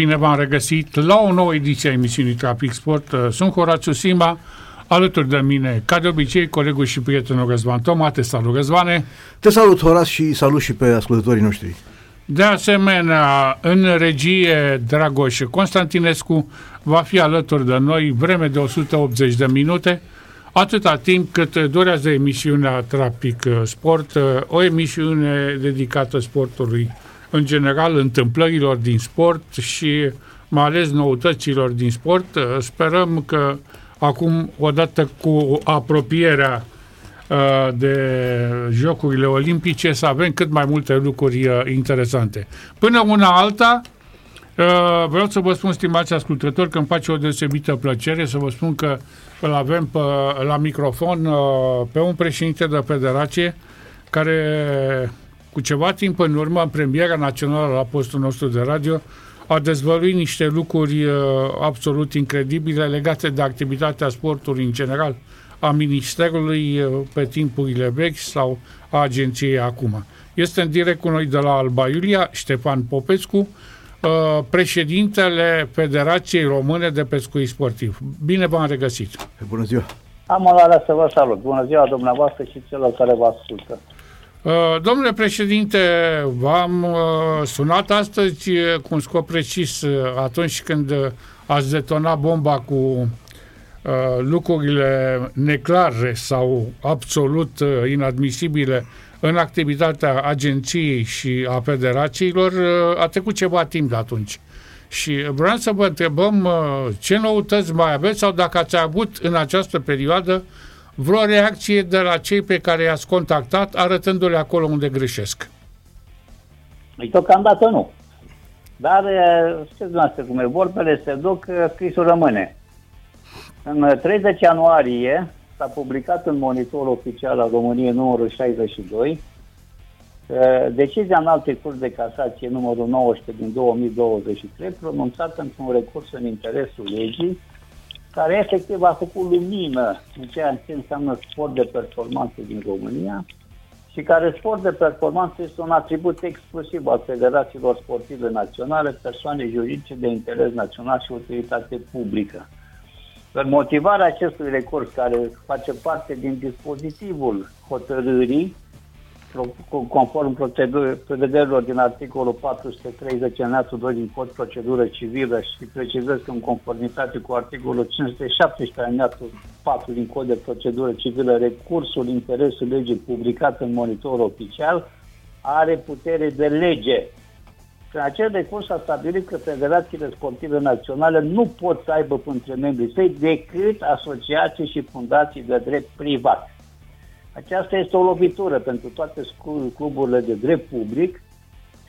Bine v-am regăsit la o nouă ediție a emisiunii Trafic Sport. Uh, sunt Horațiu Sima, alături de mine, ca de obicei, colegul și prietenul Răzvan Toma. Te salut, Răzvane! Te salut, Horaț, și salut și pe ascultătorii noștri. De asemenea, în regie, Dragoș Constantinescu va fi alături de noi vreme de 180 de minute, atâta timp cât durează emisiunea Trafic Sport, uh, o emisiune dedicată sportului în general întâmplărilor din sport și mai ales noutăților din sport. Sperăm că acum, odată cu apropierea uh, de Jocurile Olimpice, să avem cât mai multe lucruri uh, interesante. Până una alta, uh, vreau să vă spun, stimați ascultători, că îmi face o deosebită plăcere să vă spun că îl avem pe, la microfon pe un președinte de federație care cu ceva timp în urmă, în premiera națională la postul nostru de radio, a dezvăluit niște lucruri uh, absolut incredibile legate de activitatea sportului în general a Ministerului uh, pe timpurile vechi sau a agenției acum. Este în direct cu noi de la Alba Iulia, Ștefan Popescu, uh, președintele Federației Române de Pescuit Sportiv. Bine v-am regăsit! Bună ziua! Am onoarea să vă salut! Bună ziua dumneavoastră și celor care vă ascultă! Uh, domnule președinte, v-am uh, sunat astăzi uh, cu un scop precis atunci când ați detonat bomba cu lucrurile neclare sau absolut inadmisibile în activitatea agenției și a federațiilor, a trecut ceva timp de atunci. Și vreau să vă întrebăm ce noutăți mai aveți sau dacă ați avut în această perioadă vreo reacție de la cei pe care i-ați contactat, arătându-le acolo unde greșesc? Păi deocamdată nu. Dar, știți dumneavoastră cum e, vorbele se duc, scrisul rămâne. În 30 ianuarie s-a publicat în monitorul oficial al României numărul 62 decizia în alte curs de casație numărul 19 din 2023 pronunțată într-un recurs în interesul legii care efectiv a făcut lumină în ceea ce înseamnă sport de performanță din România și care sport de performanță este un atribut exclusiv al federațiilor sportive naționale, persoane juridice de interes național și utilitate publică. În motivarea acestui recurs, care face parte din dispozitivul hotărârii, conform prevederilor din articolul 430 alineatul 2 din Cod Procedură Civilă și precizez că în conformitate cu articolul 517 alineatul 4 din Cod de Procedură Civilă, recursul interesului legii publicat în monitor oficial are putere de lege. În acel recurs a stabilit că federațiile sportive naționale nu pot să aibă între membrii săi decât asociații și fundații de drept privat. Aceasta este o lovitură pentru toate cluburile de drept public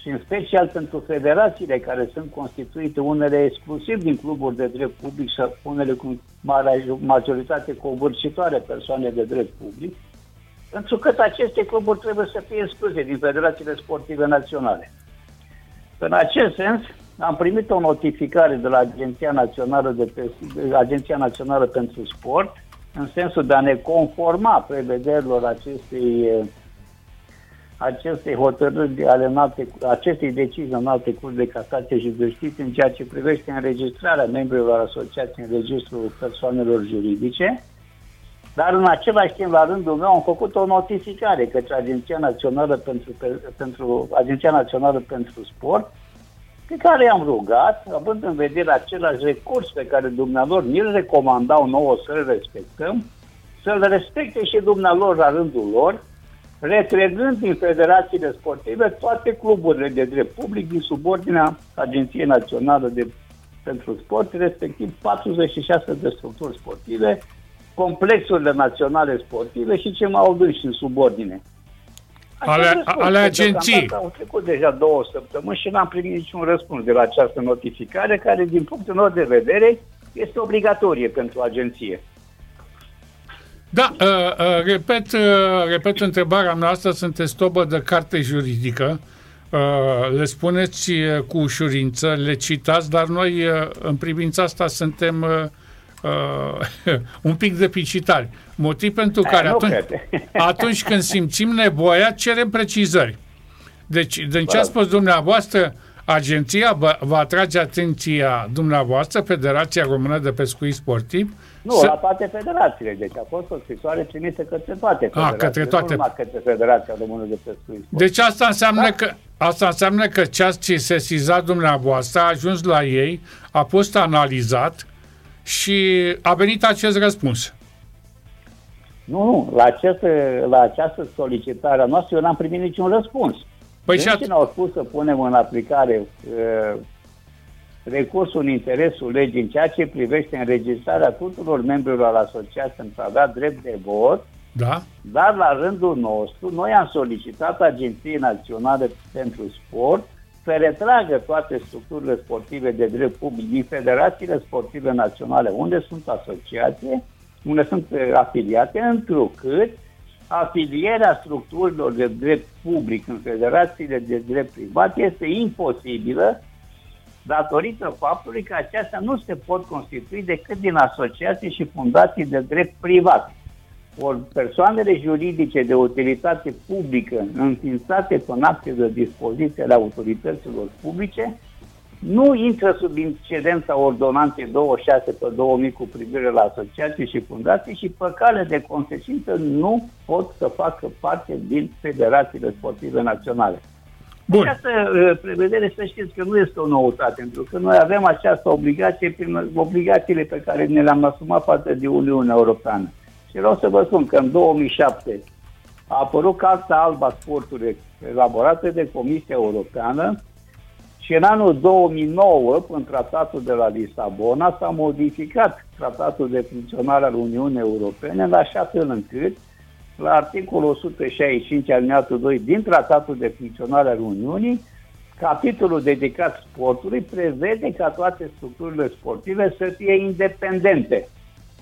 și în special pentru federațiile care sunt constituite unele exclusiv din cluburi de drept public și unele cu majoritate covârșitoare persoane de drept public, pentru că aceste cluburi trebuie să fie excluse din federațiile sportive naționale. În acest sens, am primit o notificare de la Agenția Națională, de, Agenția Națională pentru Sport, în sensul de a ne conforma prevederilor acestei acestei hotărâri ale înalte, acestei decizii în alte curs de casație și justiție în ceea ce privește înregistrarea membrilor asociației în registrul persoanelor juridice, dar în același timp, la rândul meu, am făcut o notificare către Agenția Națională pentru, pentru, Agenția Națională pentru Sport, pe care i-am rugat, având în vedere același recurs pe care dumnealor ni-l recomandau nouă să-l respectăm, să-l respecte și dumnealor la rândul lor, retrăgând din federațiile sportive toate cluburile de drept public din subordinea Agenției Națională de, pentru Sport, respectiv 46 de structuri sportive, complexurile naționale sportive și ce mai au și în subordine ale, ale agenției. Au trecut deja două săptămâni și n-am primit niciun răspuns de la această notificare, care, din punctul meu de vedere, este obligatorie pentru agenție. Da, uh, uh, repet, uh, repet întrebarea noastră, sunteți tobă de carte juridică, uh, le spuneți uh, cu ușurință, le citați, dar noi uh, în privința asta suntem uh, uh, un pic deficitari. Motiv pentru Aia care atunci, atunci când simțim nevoia, cerem precizări. Deci, din ce a spus dumneavoastră, agenția va, va atrage atenția dumneavoastră, Federația Română de Pescuit Sportiv. Nu, să... la toate federațiile. Deci a fost o scrisoare trimisă către toate federațiile. A, către toate. Nu către Federația Română de Pescuit Sportiv. Deci asta înseamnă, da? că, asta înseamnă că ce ați sesizat dumneavoastră a ajuns la ei, a fost analizat și a venit acest răspuns. Nu, nu, la, acest, la această solicitare a noastră eu n-am primit niciun răspuns. Păi și at- ne-au spus să punem în aplicare uh, recursul în interesul legii în ceea ce privește înregistrarea tuturor membrilor asociației pentru a avea drept de vot, da. dar la rândul nostru, noi am solicitat Agenției Naționale pentru Sport să retragă toate structurile sportive de drept public din federațiile sportive naționale unde sunt asociații, unde sunt uh, afiliate, întrucât afilierea structurilor de drept public în federațiile de drept privat este imposibilă datorită faptului că acestea nu se pot constitui decât din asociații și fundații de drept privat. Ori persoanele juridice de utilitate publică înființate cu acte de dispoziție ale autorităților publice nu intră sub incidența ordonanței 26 pe 2000 cu privire la asociații și fundații și pe cale de consecință nu pot să facă parte din federațiile sportive naționale. Bun. Această uh, prevedere, să știți că nu este o noutate, pentru că noi avem această obligație prin obligațiile pe care ne le-am asumat față de Uniunea Europeană. Și vreau să vă spun că în 2007 a apărut Carta Alba Sportului elaborată de Comisia Europeană și în anul 2009, în tratatul de la Lisabona, s-a modificat tratatul de funcționare al Uniunii Europene în așa fel încât, la articolul 165 alineatul 2 din tratatul de funcționare al Uniunii, capitolul dedicat sportului prevede ca toate structurile sportive să fie independente.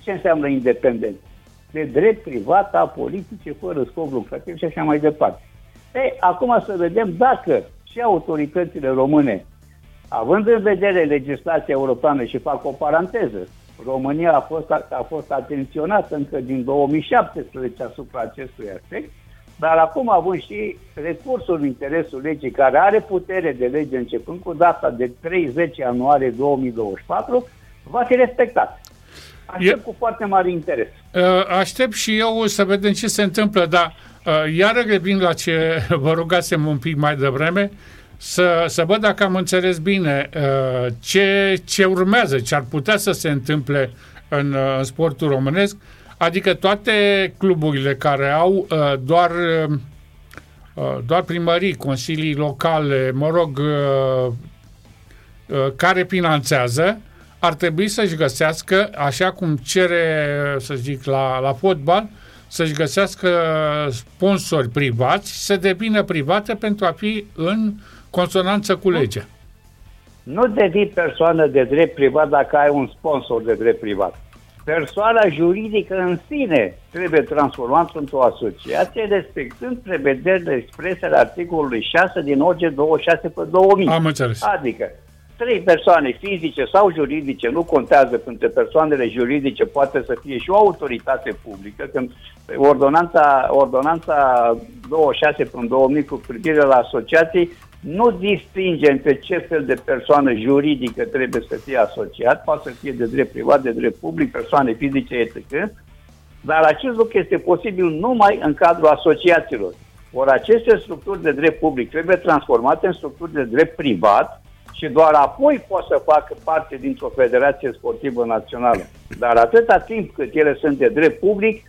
Ce înseamnă independent? De drept privat, a politice, fără scop lucrativ și așa mai departe. Ei, acum să vedem dacă și autoritățile române, având în vedere legislația europeană și fac o paranteză, România a fost, a fost atenționată încă din 2017 asupra acestui aspect, dar acum având și recursul în interesul legii, care are putere de lege începând cu data de 30 ianuarie 2024, va fi respectat. Aștept e... cu foarte mare interes. Uh, aștept și eu să vedem ce se întâmplă, dar uh, iară revin la ce vă rugasem un pic mai devreme, să, să văd dacă am înțeles bine uh, ce, ce urmează, ce ar putea să se întâmple în, în sportul românesc, adică toate cluburile care au doar doar primării, consilii locale, mă rog, care finanțează, ar trebui să-și găsească, așa cum cere, să zic, la, la fotbal, să-și găsească sponsori privați, să devină private pentru a fi în consonanță cu legea. Nu devii persoană de drept privat dacă ai un sponsor de drept privat. Persoana juridică în sine trebuie transformată într-o asociație respectând prevederile exprese ale articolului 6 din OG 26 pe 2000. Am înțeles. Adică, trei persoane fizice sau juridice, nu contează între persoanele juridice, poate să fie și o autoritate publică, când ordonanța, ordonanța 26 până 2000 cu privire la asociații nu distinge între ce fel de persoană juridică trebuie să fie asociat, poate să fie de drept privat, de drept public, persoane fizice, etc., dar acest lucru este posibil numai în cadrul asociațiilor. Ori aceste structuri de drept public trebuie transformate în structuri de drept privat, și doar apoi pot să facă parte dintr-o federație sportivă națională. Dar atâta timp cât ele sunt de drept public,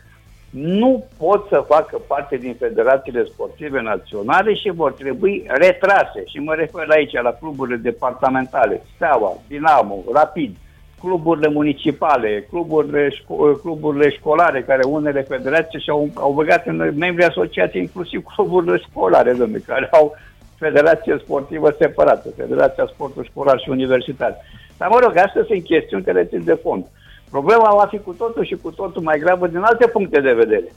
nu pot să facă parte din federațiile sportive naționale și vor trebui retrase. Și mă refer aici la cluburile departamentale, Steaua, Dinamo, Rapid, cluburile municipale, cluburile, șco- cluburile școlare, care unele federații și-au au băgat în membrii asociației, inclusiv cluburile școlare, domnule, care au federație sportivă separată, Federația Sportului Școlar și Universitar. Dar mă rog, astea sunt chestiuni care țin de fond. Problema va fi cu totul și cu totul mai gravă din alte puncte de vedere.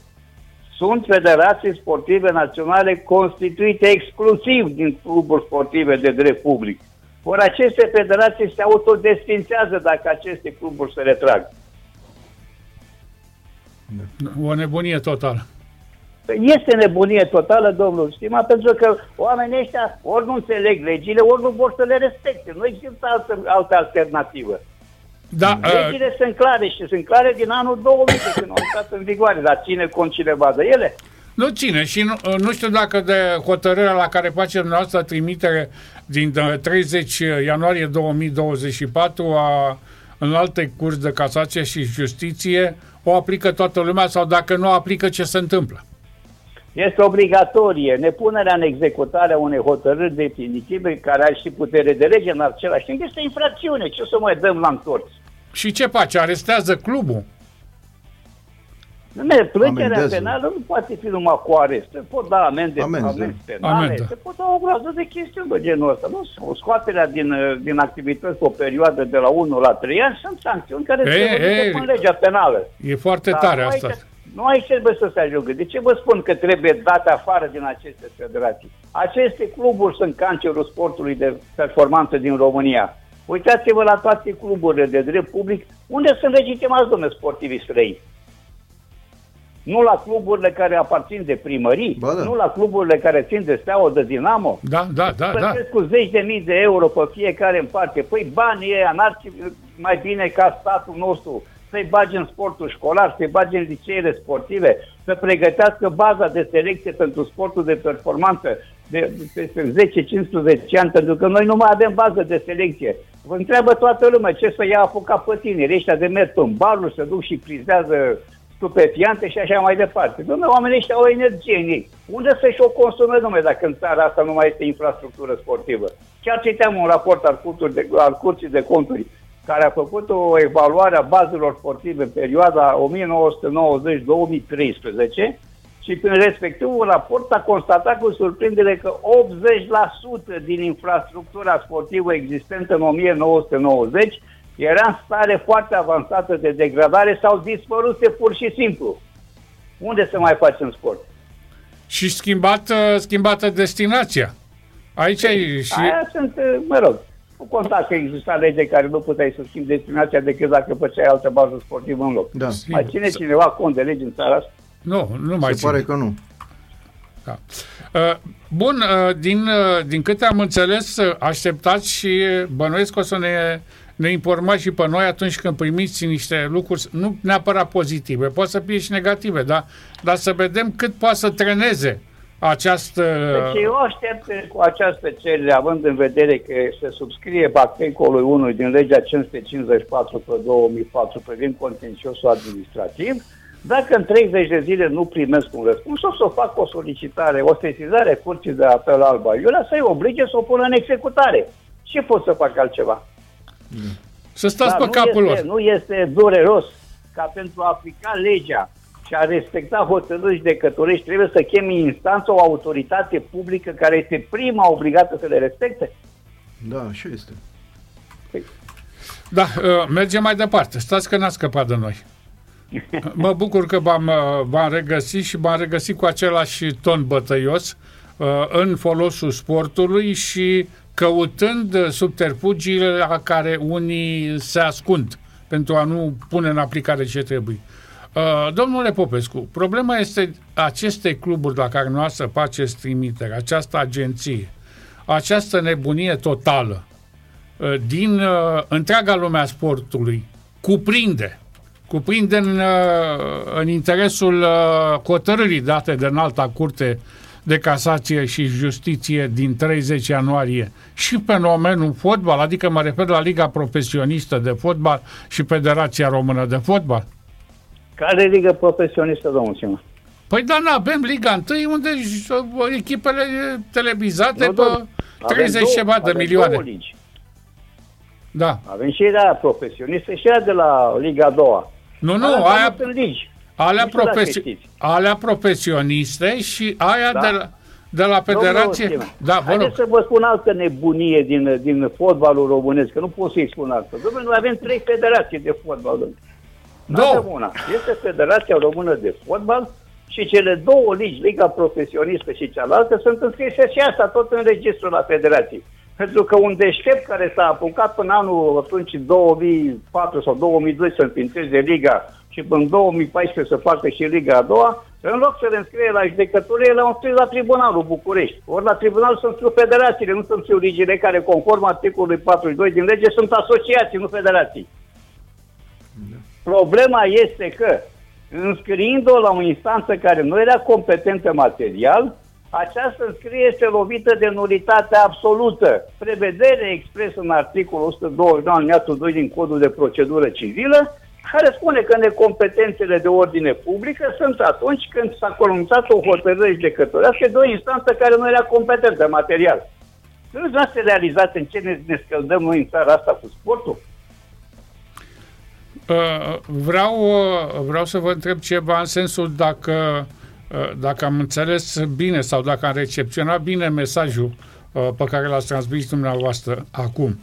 Sunt federații sportive naționale constituite exclusiv din cluburi sportive de drept public. Ori aceste federații se autodesfințează dacă aceste cluburi se retrag. O nebunie totală. Este nebunie totală, domnul Stima, pentru că oamenii ăștia ori nu înțeleg legile, ori nu vor să le respecte. Nu există altă, altă alternativă. Da, uh, Legile sunt clare și sunt clare din anul 2000 de când au intrat în vigoare, dar ține cont cineva de ele? nu ține și nu, nu știu dacă de hotărârea la care face dumneavoastră trimitere din uh, 30 ianuarie 2024 a în alte curs de casație și justiție o aplică toată lumea sau dacă nu o aplică ce se întâmplă. Este obligatorie nepunerea în executare a unei hotărâri definitive care are și putere de lege în același timp. Este infracțiune. Ce o să mai dăm la întorți? Și ce face? Arestează clubul? Nu, plângerea Amendează. penală nu poate fi numai cu arest. Se pot da amende, Amenzi, da. amenzi penale, Amendă. se pot da o groază de chestiuni de genul ăsta. Nu? O scoaterea din, uh, din activități pe o perioadă de la 1 la 3 ani sunt sancțiuni care Ei, trebuie ei. în legea penală. E foarte Dar tare nu asta. Aici, nu aici trebuie să se ajungă. De ce vă spun că trebuie date afară din aceste federații? Aceste cluburi sunt cancerul sportului de performanță din România. Uitați-vă la toate cluburile de drept public, unde sunt legitimați, domnule, sportivii străini. Nu la cluburile care aparțin de primării, Ba da. nu la cluburile care țin de Steaua, de Dinamo, Da, da, da, da. plătesc cu zeci de mii de euro pe fiecare în parte. Păi banii ăia n-ar fi mai bine ca statul nostru să-i bage în sportul școlar, să-i bage în liceele sportive, să pregătească baza de selecție pentru sportul de performanță de peste 10-15 ani, pentru că noi nu mai avem bază de selecție. Vă întreabă toată lumea ce să ia apucat pe tineri, ăștia de merg în baruri, se duc și prizează stupefiante și așa mai departe. Dom'le, oamenii ăștia au energie în ei. Unde să-și o consume, dom'le, dacă în țara asta nu mai este infrastructură sportivă? Chiar citeam un raport al, curții de, al Curții de Conturi care a făcut o evaluare a bazelor sportive în perioada 1990-2013 și prin respectivul raport a constatat cu surprindere că 80% din infrastructura sportivă existentă în 1990 era în stare foarte avansată de degradare sau dispăruse pur și simplu. Unde să mai facem sport? Și schimbat, schimbată destinația. Aici e și... Aia sunt, uh, mă rog, nu conta că exista lege care nu puteai să schimbi destinația decât dacă făceai altă bază sportivă în loc. Da. Mai ține cineva cont de legi în țara asta? Nu, nu mai Se ține. pare că nu. Da. Uh, Bun, uh, din, uh, din câte am înțeles, uh, așteptați și bănuiesc că o să ne, ne informați și pe noi atunci când primiți niște lucruri, nu neapărat pozitive, pot să fie și negative, da? dar să vedem cât poate să treneze această... Deci eu aștept cu această cerere, având în vedere că se subscrie articolul 1 din legea 554 pe 2004 privind contenciosul administrativ, dacă în 30 de zile nu primesc un răspuns, o să fac o solicitare, o sesizare curții de apel Alba Iulia să-i oblige să o pună în executare. Ce pot să fac altceva? Să stați Dar pe nu capul este, lor. Nu este dureros ca pentru a aplica legea și a respecta hotărâri judecătorești trebuie să chemi instanță o autoritate publică care este prima obligată să le respecte? Da, așa este. Da, uh, mergem mai departe. Stați că n-ați scăpat de noi. Mă bucur că v-am, uh, v-am regăsit și v-am regăsit cu același ton bătăios uh, în folosul sportului și căutând uh, subterfugiile la care unii se ascund pentru a nu pune în aplicare ce trebuie. Uh, Domnule Popescu, problema este aceste cluburi la care noastră faceți trimitere, această agenție, această nebunie totală uh, din uh, întreaga lumea sportului cuprinde cuprinde în, uh, în interesul uh, hotărârii date de înalta curte de casație și justiție din 30 ianuarie și fenomenul fotbal, adică mă refer la Liga Profesionistă de Fotbal și Federația Română de Fotbal. Care ligă profesionistă, domnul Sima? Păi da, nu avem Liga 1 unde j- echipele televizate Nu, pe domnule, avem 30 două- ceva de avem milioane. două ligi. Da. Avem și aia profesionistă și aia de la Liga a doua. Nu, nu, Alea aia, sunt ligi. alea, Nu știu dacă profesi- știți. alea profesioniste și aia Da. de la, de la Federație. Domnul Sima, Da, vă rog. Haideți să vă spun altă nebunie din, din fotbalul românesc, că nu pot să-i spun asta. Domnule, noi avem trei federații de fotbal, domnule. Două. N-avem una. Este Federația Română de Fotbal și cele două ligi, Liga Profesionistă și cealaltă, sunt înscrise și asta tot în registrul la Federații. Pentru că un deștept care s-a apucat până anul atunci 2004 sau 2002 să înființeze Liga și până în 2014 să facă și Liga a doua, În loc să le înscrie la judecătură, ele au înscris la Tribunalul București. Ori la Tribunal sunt scriu federațiile, nu sunt scriu ligile care, conform articolului 42 din lege, sunt asociații, nu federații. Problema este că, înscriind-o la o instanță care nu era competentă material, această înscriere este lovită de nulitate absolută. Prevedere expres în articolul 129 alineatul 2 din Codul de Procedură Civilă, care spune că necompetențele de ordine publică sunt atunci când s-a colunțat o hotărâre judecătorească de o instanță care nu era competentă material. Nu se realizat în ce ne, ne scăldăm noi în țara asta cu sportul? Uh, vreau, uh, vreau să vă întreb ceva în sensul dacă, uh, dacă am înțeles bine sau dacă am recepționat bine mesajul pe care l-ați transmis dumneavoastră acum.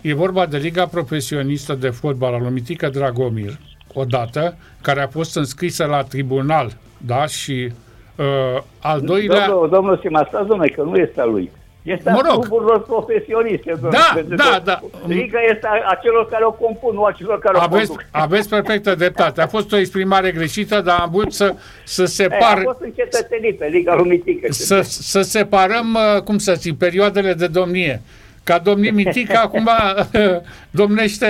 E vorba de Liga Profesionistă de Fotbal al Lumitică Dragomir, odată, care a fost înscrisă la tribunal, da, și uh, al doilea... Domnul, domnul Simasta, domnule, că nu este a lui. Este mă rog. a cluburilor profesioniste. Da, da, da. Liga este a, a celor care o compun, nu a celor care aveți, o conduc. Aveți perfectă dreptate. A fost o exprimare greșită, dar am vrut să, să separ... E, a fost încetățenit pe Liga Lumitică. Să, să separăm, uh, cum să zic, perioadele de domnie ca domnul Mitica acum domnește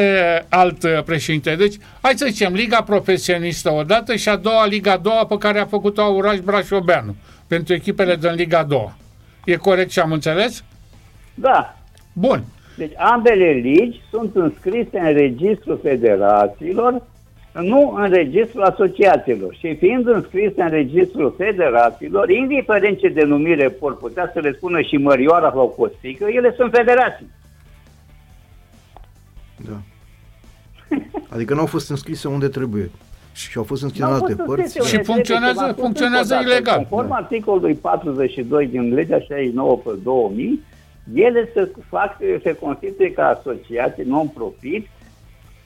alt președinte. Deci, hai să zicem, Liga Profesionistă odată și a doua, Liga a doua pe care a făcut-o Auraș Brașobeanu pentru echipele din Liga a doua. E corect ce am înțeles? Da. Bun. Deci ambele ligi sunt înscrise în registrul federațiilor nu în registrul asociațiilor. Și fiind înscrise în registrul federațiilor, indiferent ce denumire vor putea să le spună și Mărioara sau Costică, ele sunt federații. Da. Adică nu au fost înscrise unde trebuie. Și au fost înscrise în alte părți. Și funcționează, funcționează ilegal. Conform da. articolului 42 din legea 69 pe 2000, ele se fac, se constituie ca asociații non-profit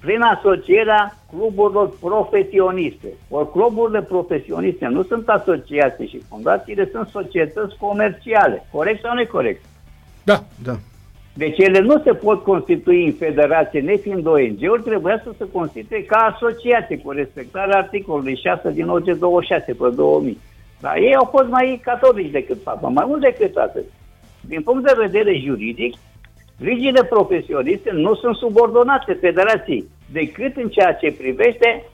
prin asocierea cluburilor profesioniste. Ori cluburile profesioniste nu sunt asociații și fundațiile sunt societăți comerciale. Corect sau nu corect? Da, da. Deci ele nu se pot constitui în federație, nefiind ONG-uri, trebuia să se constituie ca asociație cu respectarea articolului 6 din OG 26 pe 2000. Dar ei au fost mai catolici decât papa, mai mult decât atât. Din punct de vedere juridic, Ligile profesioniste nu sunt subordonate federației, decât în ceea ce privește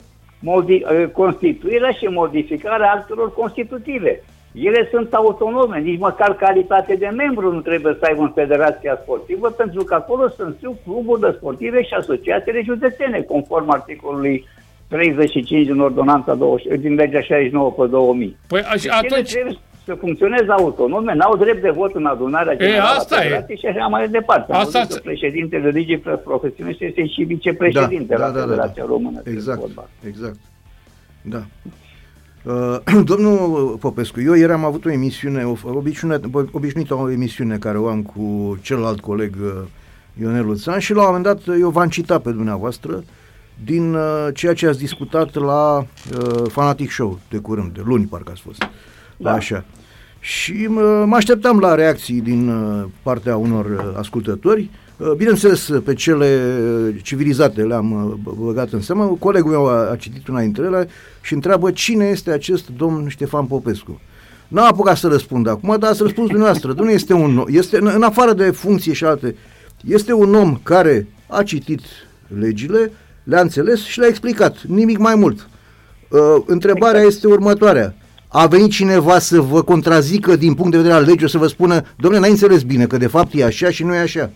ă, constituirea și modificarea actelor constitutive. Ele sunt autonome, nici măcar calitate de membru nu trebuie să aibă în federația sportivă, pentru că acolo sunt scriu cluburile sportive și asociațiile județene, conform articolului 35 din ordonanța 20, din legea 69 pe 2000. Păi deci atunci... Trebuie să funcționeze autonome, n-au drept de vot în adunarea generală e, asta e. și așa mai departe. Asta Am președintele Ligii Profesioniste este și vicepreședinte da, la da, Federația da, da. Română exact, de Fotbal. Exact, da. Uh, domnul Popescu, eu ieri am avut o emisiune, o, obișnuită o emisiune care o am cu celălalt coleg uh, Ionel Luțan și la un moment dat eu v-am citat pe dumneavoastră din uh, ceea ce ați discutat la uh, Fanatic Show de curând, de luni parcă ați fost. Da. Așa. Și mă așteptam la reacții din uh, partea unor uh, ascultători. Uh, bineînțeles, pe cele civilizate le-am băgat în seamă. Colegul meu a, a citit una dintre ele și întreabă cine este acest domn Ștefan Popescu. N-a apucat să răspundă acum, dar să răspuns dumneavoastră. Nu este un este în, în afară de funcție și alte, este un om care a citit legile, le-a înțeles și le-a explicat. Nimic mai mult. Uh, întrebarea exact. este următoarea a venit cineva să vă contrazică din punct de vedere al legii, să vă spună, domnule, n-ai înțeles bine că de fapt e așa și nu e așa?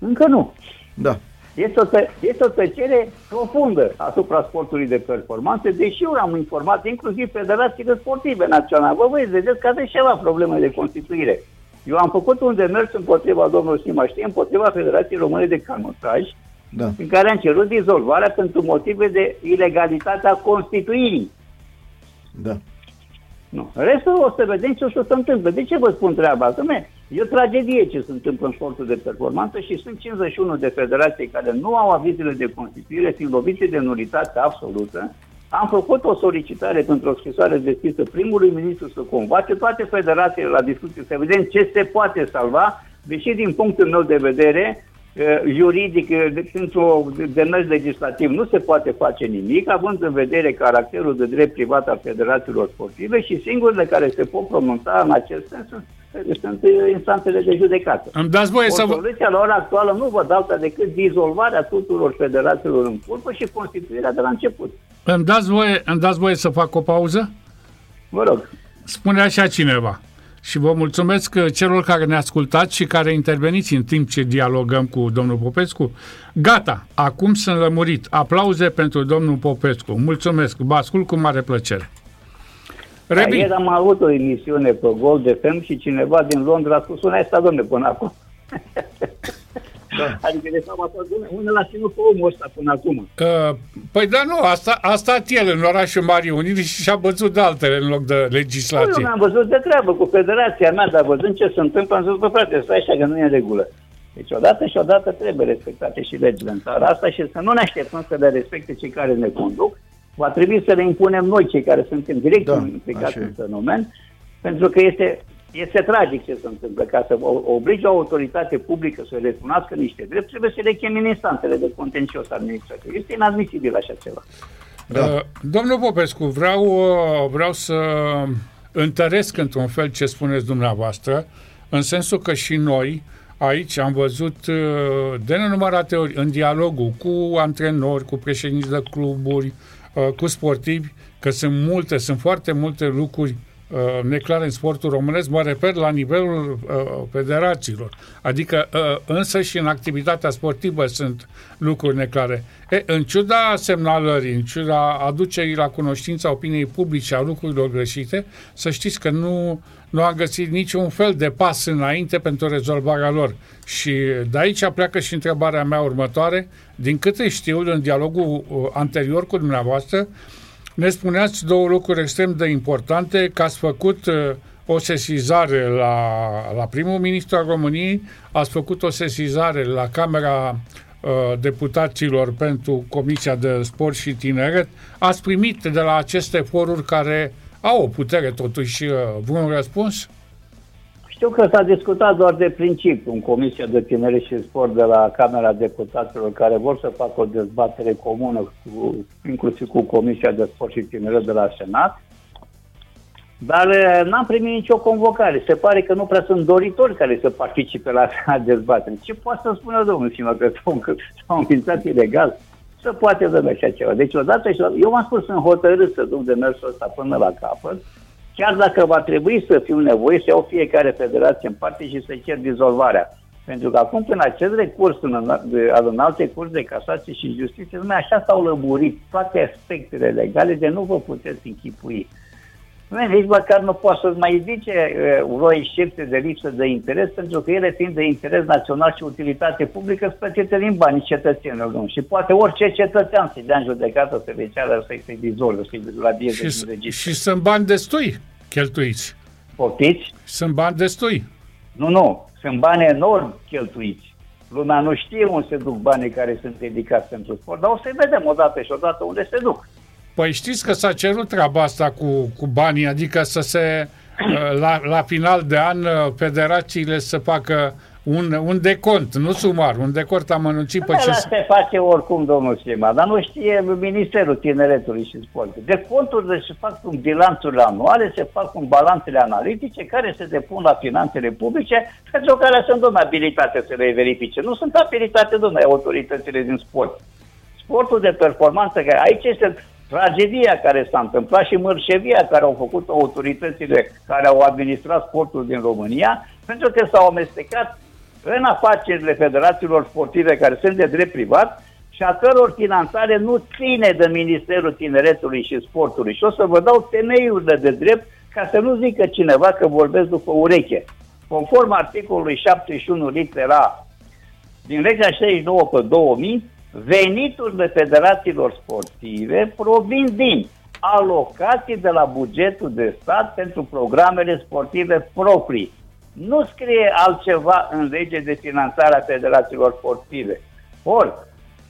Încă nu. Da. Este o, tă- este o tăcere profundă asupra sportului de performanță, deși eu am informat inclusiv federațiile sportive naționale. Vă voi vedeți că aveți ceva probleme de constituire. Eu am făcut un demers împotriva domnului Simaștie, împotriva Federației Române de Canotaj, da. în care am cerut dizolvarea pentru motive de ilegalitate a constituirii. Da. Nu. Restul o să vedem ce o să se întâmple. De ce vă spun treaba asta? E o tragedie ce se întâmplă în sportul de performanță și sunt 51 de federații care nu au avizele de constituire, fiind lovite de nulitate absolută. Am făcut o solicitare pentru o scrisoare deschisă primului ministru să convoace toate federațiile la discuție, să vedem ce se poate salva, deși din punctul meu de vedere uh, juridic, uh, într-un demers legislativ, nu se poate face nimic, având în vedere caracterul de drept privat al federațiilor sportive și singurele care se pot pronunța în acest sens sunt sunt instanțele de judecată. Îmi dați voie o să... Soluția la ora actuală nu vă dau decât dizolvarea tuturor federațiilor în culpă și constituirea de la început. Îmi dați voie, îmi dați voie să fac o pauză? Vă rog. Spune așa cineva. Și vă mulțumesc celor care ne ascultați și care interveniți în timp ce dialogăm cu domnul Popescu. Gata, acum sunt lămurit. Aplauze pentru domnul Popescu. Mulțumesc, vă ascult cu mare plăcere. Rebi. Ieri am avut o emisiune pe Gold FM și cineva din Londra a spus, una asta, domne, până acum. Da. Adică, de fapt, a fost unul l-a ținut pe omul ăsta până acum. Uh, păi da, nu, asta, a stat el în orașul Marii Unite și și-a văzut de altele în loc de legislație. Păi, eu am văzut de treabă cu federația mea, dar văzând ce se întâmplă, am zis, bă, frate, stai așa că nu e în regulă. Deci odată și odată trebuie respectate și legile în țara asta și să nu ne așteptăm să le respecte cei care ne conduc, va trebui să le impunem noi, cei care suntem direct da, implicați în fenomen, pentru că este, este tragic ce se întâmplă. Ca să oblige o autoritate publică să recunoască niște drept, trebuie să le chemi în instanțele de contencios administrativ. Este inadmisibil așa ceva. Da. Uh, domnul Popescu, vreau, uh, vreau să întăresc într-un fel ce spuneți dumneavoastră, în sensul că și noi aici am văzut uh, de nenumărate ori în dialogul cu antrenori, cu președinți de cluburi, Uh, cu sportivi, că sunt multe, sunt foarte multe lucruri uh, neclare în sportul românesc, mă refer la nivelul uh, federațiilor. Adică uh, însă și în activitatea sportivă sunt lucruri neclare. E, în ciuda semnalării, în ciuda aducerii la cunoștința opiniei publice a lucrurilor greșite, să știți că nu, nu am găsit niciun fel de pas înainte pentru rezolvarea lor. Și de aici pleacă și întrebarea mea următoare. Din câte știu, în dialogul uh, anterior cu dumneavoastră, ne spuneați două lucruri extrem de importante, că ați făcut uh, o sesizare la, la primul ministru al României, ați făcut o sesizare la Camera uh, deputaților pentru Comisia de Sport și Tineret, ați primit de la aceste foruri care au o putere totuși uh, vreun răspuns? Știu că s-a discutat doar de principiu în Comisia de Tineret și Sport de la Camera Deputaților care vor să facă o dezbatere comună cu, inclusiv cu Comisia de Sport și Tineret de la Senat. Dar uh, n-am primit nicio convocare. Se pare că nu prea sunt doritori care să participe la dezbatere. Ce poate să spună domnul Sima că s-au înființat ilegal? să poate să așa ceva. Deci odată și eu m-am spus în hotărât să duc demersul ăsta până la capăt, chiar dacă va trebui să fiu nevoie să iau fiecare federație în parte și să cer dizolvarea. Pentru că acum prin acest recurs în, al în alte curs de casație și justiție, numai așa s-au lămurit toate aspectele legale de nu vă puteți închipui. Nici măcar nu poate să mai zice uh, o excepție de lipsă de interes, pentru că ele fiind de interes național și utilitate publică, sunt plătite din banii cetățenilor. Și poate orice cetățean să-i dea în judecată să le ceară să-i se dizolve, să-i la și, din registru. Și sunt bani destui cheltuiți. Poftiți? Sunt bani destui. Nu, nu. Sunt bani enorm cheltuiți. Lumea nu știe unde se duc banii care sunt dedicați pentru sport, dar o să vedem odată și odată unde se duc. Păi știți că s-a cerut treaba asta cu, cu banii, adică să se, uh, la, la final de an, uh, federațiile să facă un, un decont, nu sumar, un decort amănunțit pe ce... se face oricum, domnul Sima, dar nu știe Ministerul Tineretului și Sportului. Deconturile se fac cu bilanțurile anuale, se fac cu balanțele analitice care se depun la finanțele publice, pentru care sunt domnule abilitate să le verifice. Nu sunt abilitate, domnule, autoritățile din sport. Sportul de performanță, care aici este tragedia care s-a întâmplat și mărșevia care au făcut autoritățile care au administrat sportul din România, pentru că s-au amestecat în afacerile federațiilor sportive care sunt de drept privat și a căror finanțare nu ține de Ministerul Tineretului și Sportului. Și o să vă dau temeiurile de drept ca să nu zică cineva că vorbesc după ureche. Conform articolului 71 litera din legea 69 pe 2000, veniturile federațiilor sportive provin din alocații de la bugetul de stat pentru programele sportive proprii. Nu scrie altceva în lege de finanțare a federațiilor sportive. Ori,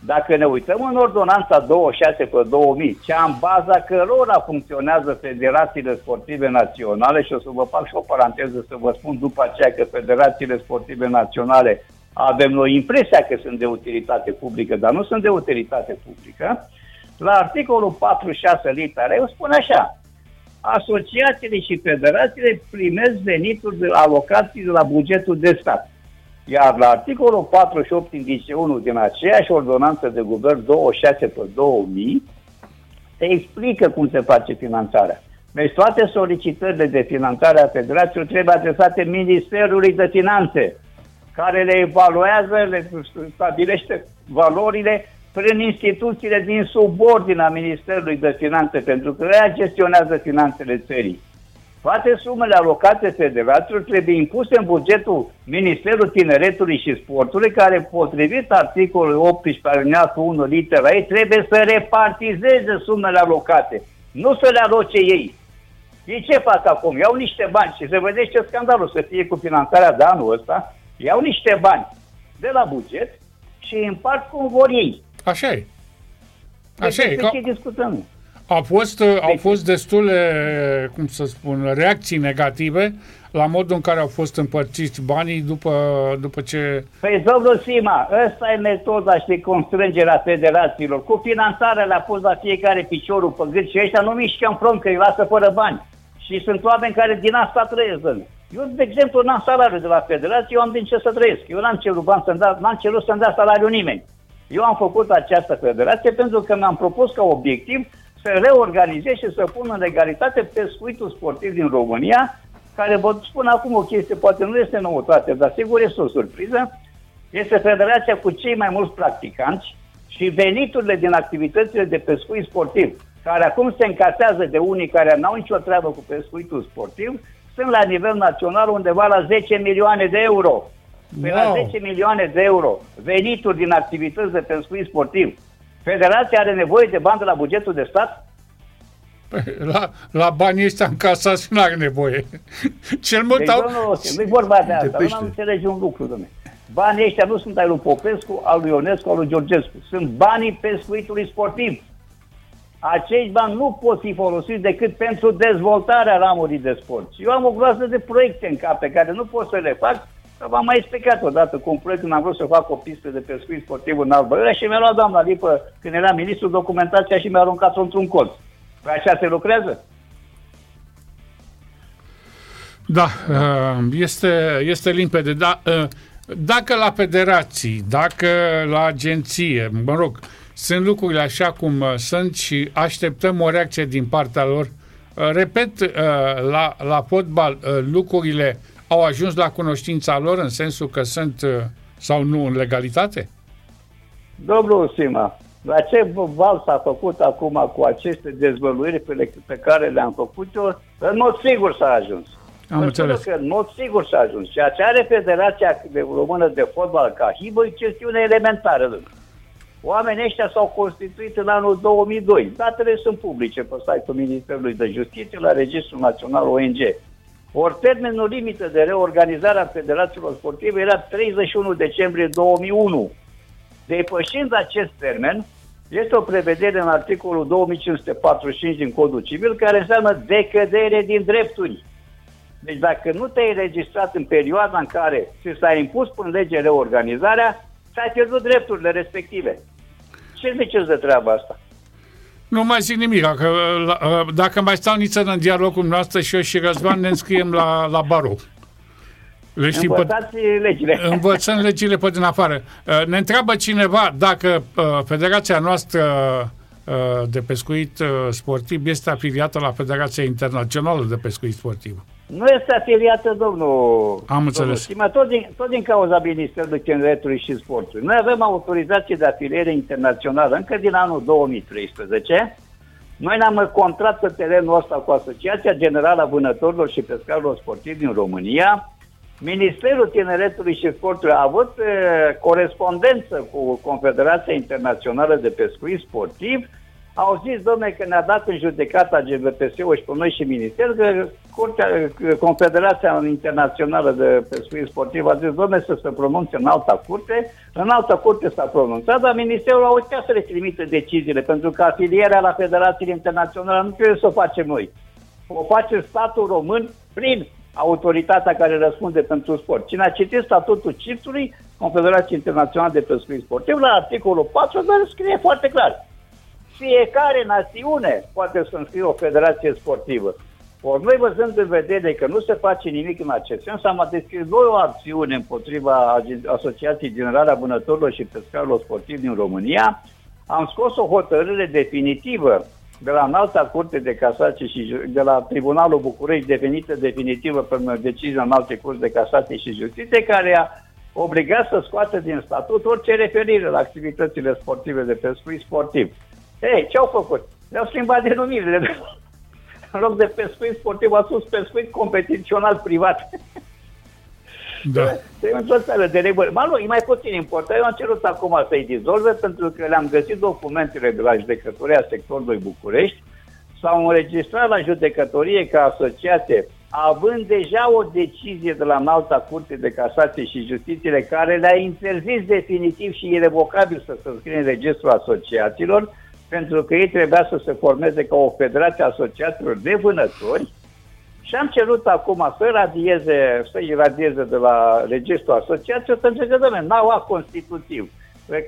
dacă ne uităm în ordonanța 26 pe 2000, cea în baza cărora funcționează federațiile sportive naționale, și o să vă fac și o paranteză să vă spun după aceea că federațiile sportive naționale avem noi impresia că sunt de utilitate publică, dar nu sunt de utilitate publică, la articolul 46 litera eu spun așa, asociațiile și federațiile primesc venituri de alocații de la bugetul de stat. Iar la articolul 48 indice 1 din aceeași ordonanță de guvern 26 pe 2000 se explică cum se face finanțarea. Deci toate solicitările de finanțare a federațiilor trebuie adresate Ministerului de Finanțe, care le evaluează, le stabilește valorile prin instituțiile din subordinea Ministerului de Finanțe, pentru că ea gestionează finanțele țării. Toate sumele alocate federațiilor trebuie impuse în bugetul Ministerului Tineretului și Sportului, care, potrivit articolului 18 alineatul 1 litera ei, trebuie să repartizeze sumele alocate, nu să le aloce ei. Ei ce fac acum? Iau niște bani și se vede ce scandalul să fie cu finanțarea de anul ăsta, iau niște bani de la buget și împart cum vor ei. Așa e. Așa deci e. De ce discutăm? A fost, au fost destule, cum să spun, reacții negative la modul în care au fost împărțiți banii după, după ce... Păi, domnul Sima, ăsta e metoda și constrângerea federațiilor. Cu finanțarea le-a pus la fiecare piciorul pe gât și ăștia nu mișcă în front că îi lasă fără bani. Și sunt oameni care din asta trăiesc. Eu, de exemplu, n-am salariu de la federație, eu am din ce să trăiesc. Eu n-am cerut bani să da, n-am cerut să-mi dea salariu nimeni. Eu am făcut această federație pentru că mi-am propus ca obiectiv să reorganizez și să pun în legalitate pescuitul sportiv din România, care vă spun acum o chestie, poate nu este noutate, dar sigur este o surpriză, este federația cu cei mai mulți practicanți și veniturile din activitățile de pescuit sportiv, care acum se încasează de unii care n-au nicio treabă cu pescuitul sportiv, sunt la nivel național undeva la 10 milioane de euro. Pe wow. la 10 milioane de euro venituri din activități de pescuit sportiv. Federația are nevoie de bani de la bugetul de stat? Păi, la, la banii ăștia încasați nu are nevoie. Cel mult deci, au... nu e vorba de asta, nu am înțelege un lucru, domnule. Banii ăștia nu sunt ai lui Popescu, al lui Ionescu, al lui Georgescu. Sunt banii pescuitului sportiv. Acești bani nu pot fi folosiți decât pentru dezvoltarea ramurii de sport. Eu am o groază de proiecte în cap pe care nu pot să le fac V-am mai explicat odată cu un proiect când am vrut să fac o pistă de pescuit sportiv în Albărea și mi-a luat doamna Lipă, când era ministru, documentația și mi-a aruncat-o într-un colț. Păi așa se lucrează? Da, uh, este, este limpede. Da, uh, dacă la federații, dacă la agenție, mă rog, sunt lucrurile așa cum uh, sunt și așteptăm o reacție din partea lor, repet, la, la fotbal lucrurile au ajuns la cunoștința lor în sensul că sunt uh, sau nu în legalitate? Domnul Sima, la ce val s-a făcut acum cu aceste dezvăluiri pe, pe care le-am făcut eu, în mod sigur s-a ajuns. Am înțeles. Că în mod sigur s-a ajuns. Ceea ce are Federația de Română de Fotbal ca hibă e chestiune elementară. Oamenii ăștia s-au constituit în anul 2002. Datele sunt publice pe site-ul Ministerului de Justiție la Registrul Național ONG. Ori termenul limită de reorganizare a federațiilor sportive era 31 decembrie 2001. Depășind acest termen, este o prevedere în articolul 2545 din Codul Civil care înseamnă decădere din drepturi. Deci dacă nu te-ai registrat în perioada în care ți s-a impus prin lege reorganizarea, ți-ai pierdut drepturile respective. Ce ziceți de treaba asta? Nu mai zic nimic. Că, la, dacă mai stau niță în dialogul noastră și eu și Răzvan ne înscriem la, la barou. Le știm Învățați pe, legile. Învățăm legile pe din afară. Uh, ne întreabă cineva dacă uh, Federația noastră uh, de pescuit sportiv este afiliată la Federația Internațională de Pescuit Sportiv. Nu este afiliată, domnul. Am înțeles. Domnul tot, din, tot din cauza Ministerului Tineretului și Sportului. Noi avem autorizație de afiliere internațională încă din anul 2013. Noi ne-am contrat pe terenul ăsta cu Asociația Generală a Vânătorilor și Pescarilor Sportivi din România. Ministerul Tineretului și Sportului a avut e, corespondență cu Confederația Internațională de Pescuit Sportiv au zis, domne, că ne-a dat în judecata GVPS-ul și pe noi și Ministerul că Curtea, Confederația Internațională de Pescuit Sportiv a zis, domne, să se pronunțe în alta curte. În alta curte s-a pronunțat, dar Ministerul a uitat să le trimite deciziile, pentru că afilierea la Federațiile Internaționale nu trebuie să o facem noi. O face statul român prin autoritatea care răspunde pentru sport. Cine a citit statutul CIPS-ului Confederației Internaționale de Pescuit Sportiv, la articolul 4, dar scrie foarte clar. Fiecare națiune poate să înscrie o federație sportivă. Ori noi văzând în vedere că nu se face nimic în acest sens, am deschis noi o acțiune împotriva Asociației Generale a Vânătorilor și Pescarilor Sportivi din România. Am scos o hotărâre definitivă de la înalta curte de casație și de la Tribunalul București devenită definitivă pe decizia în alte curți de casație și justiție, care a obligat să scoată din statut orice referire la activitățile sportive de pescuit sportiv. Ei, ce au făcut? Le-au schimbat denumirile. În loc de pescuit sportiv, a spus pescuit competițional privat. Da. Se într-o de regulă. Mă, nu, e mai puțin important. Eu am cerut acum să-i dizolve pentru că le-am găsit documentele de la judecătoria sectorului București. S-au înregistrat la judecătorie ca asociație având deja o decizie de la înalta curte de casație și justițiile care le-a interzis definitiv și irrevocabil să se înscrie în registrul asociațiilor, pentru că ei trebuia să se formeze ca o federație asociațiilor de vânători și am cerut acum să radieze, să radieze de la registrul asociațiilor, pentru că, domnule, n-au act constitutiv.